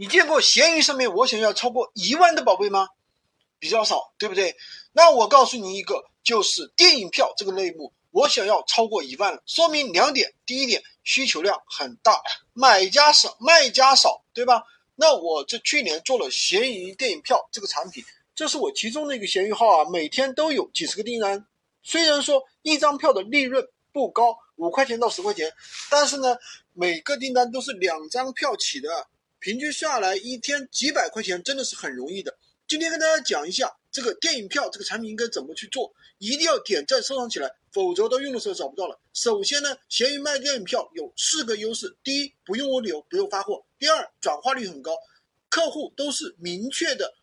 你见过闲鱼上面我想要超过一万的宝贝吗？比较少，对不对？那我告诉你一个，就是电影票这个类目，我想要超过一万了，说明两点：第一点，需求量很大，买家少，卖家少，对吧？那我这去年做了闲鱼电影票这个产品，这是我其中的一个闲鱼号啊，每天都有几十个订单。虽然说一张票的利润不高，五块钱到十块钱，但是呢，每个订单都是两张票起的。平均下来一天几百块钱，真的是很容易的。今天跟大家讲一下这个电影票这个产品应该怎么去做，一定要点赞收藏起来，否则到用的时候找不到了。首先呢，闲鱼卖电影票有四个优势：第一，不用物流，不用发货；第二，转化率很高，客户都是明确的、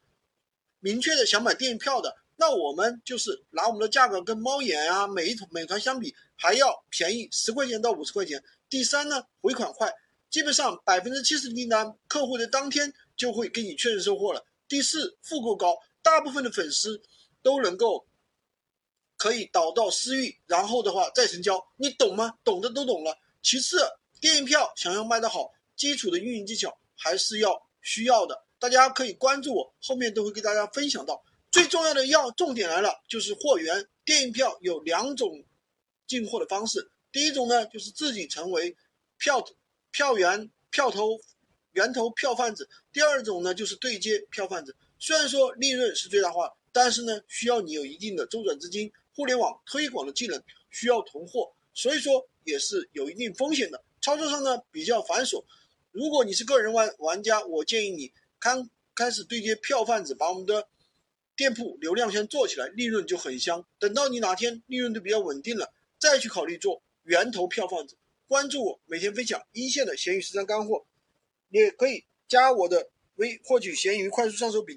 明确的想买电影票的。那我们就是拿我们的价格跟猫眼啊、美美团相比还要便宜十块钱到五十块钱。第三呢，回款快。基本上百分之七十的订单，客户的当天就会给你确认收货了。第四，复购高，大部分的粉丝都能够可以导到私域，然后的话再成交。你懂吗？懂的都懂了。其次，电影票想要卖得好，基础的运营技巧还是要需要的。大家可以关注我，后面都会给大家分享到。最重要的要重点来了，就是货源。电影票有两种进货的方式，第一种呢就是自己成为票。票源、票头、源头票贩子。第二种呢，就是对接票贩子。虽然说利润是最大化，但是呢，需要你有一定的周转资金、互联网推广的技能，需要囤货，所以说也是有一定风险的。操作上呢比较繁琐。如果你是个人玩玩家，我建议你刚开始对接票贩子，把我们的店铺流量先做起来，利润就很香。等到你哪天利润都比较稳定了，再去考虑做源头票贩子。关注我，每天分享一线的闲鱼实战干货，也可以加我的微获取闲鱼快速上手笔记。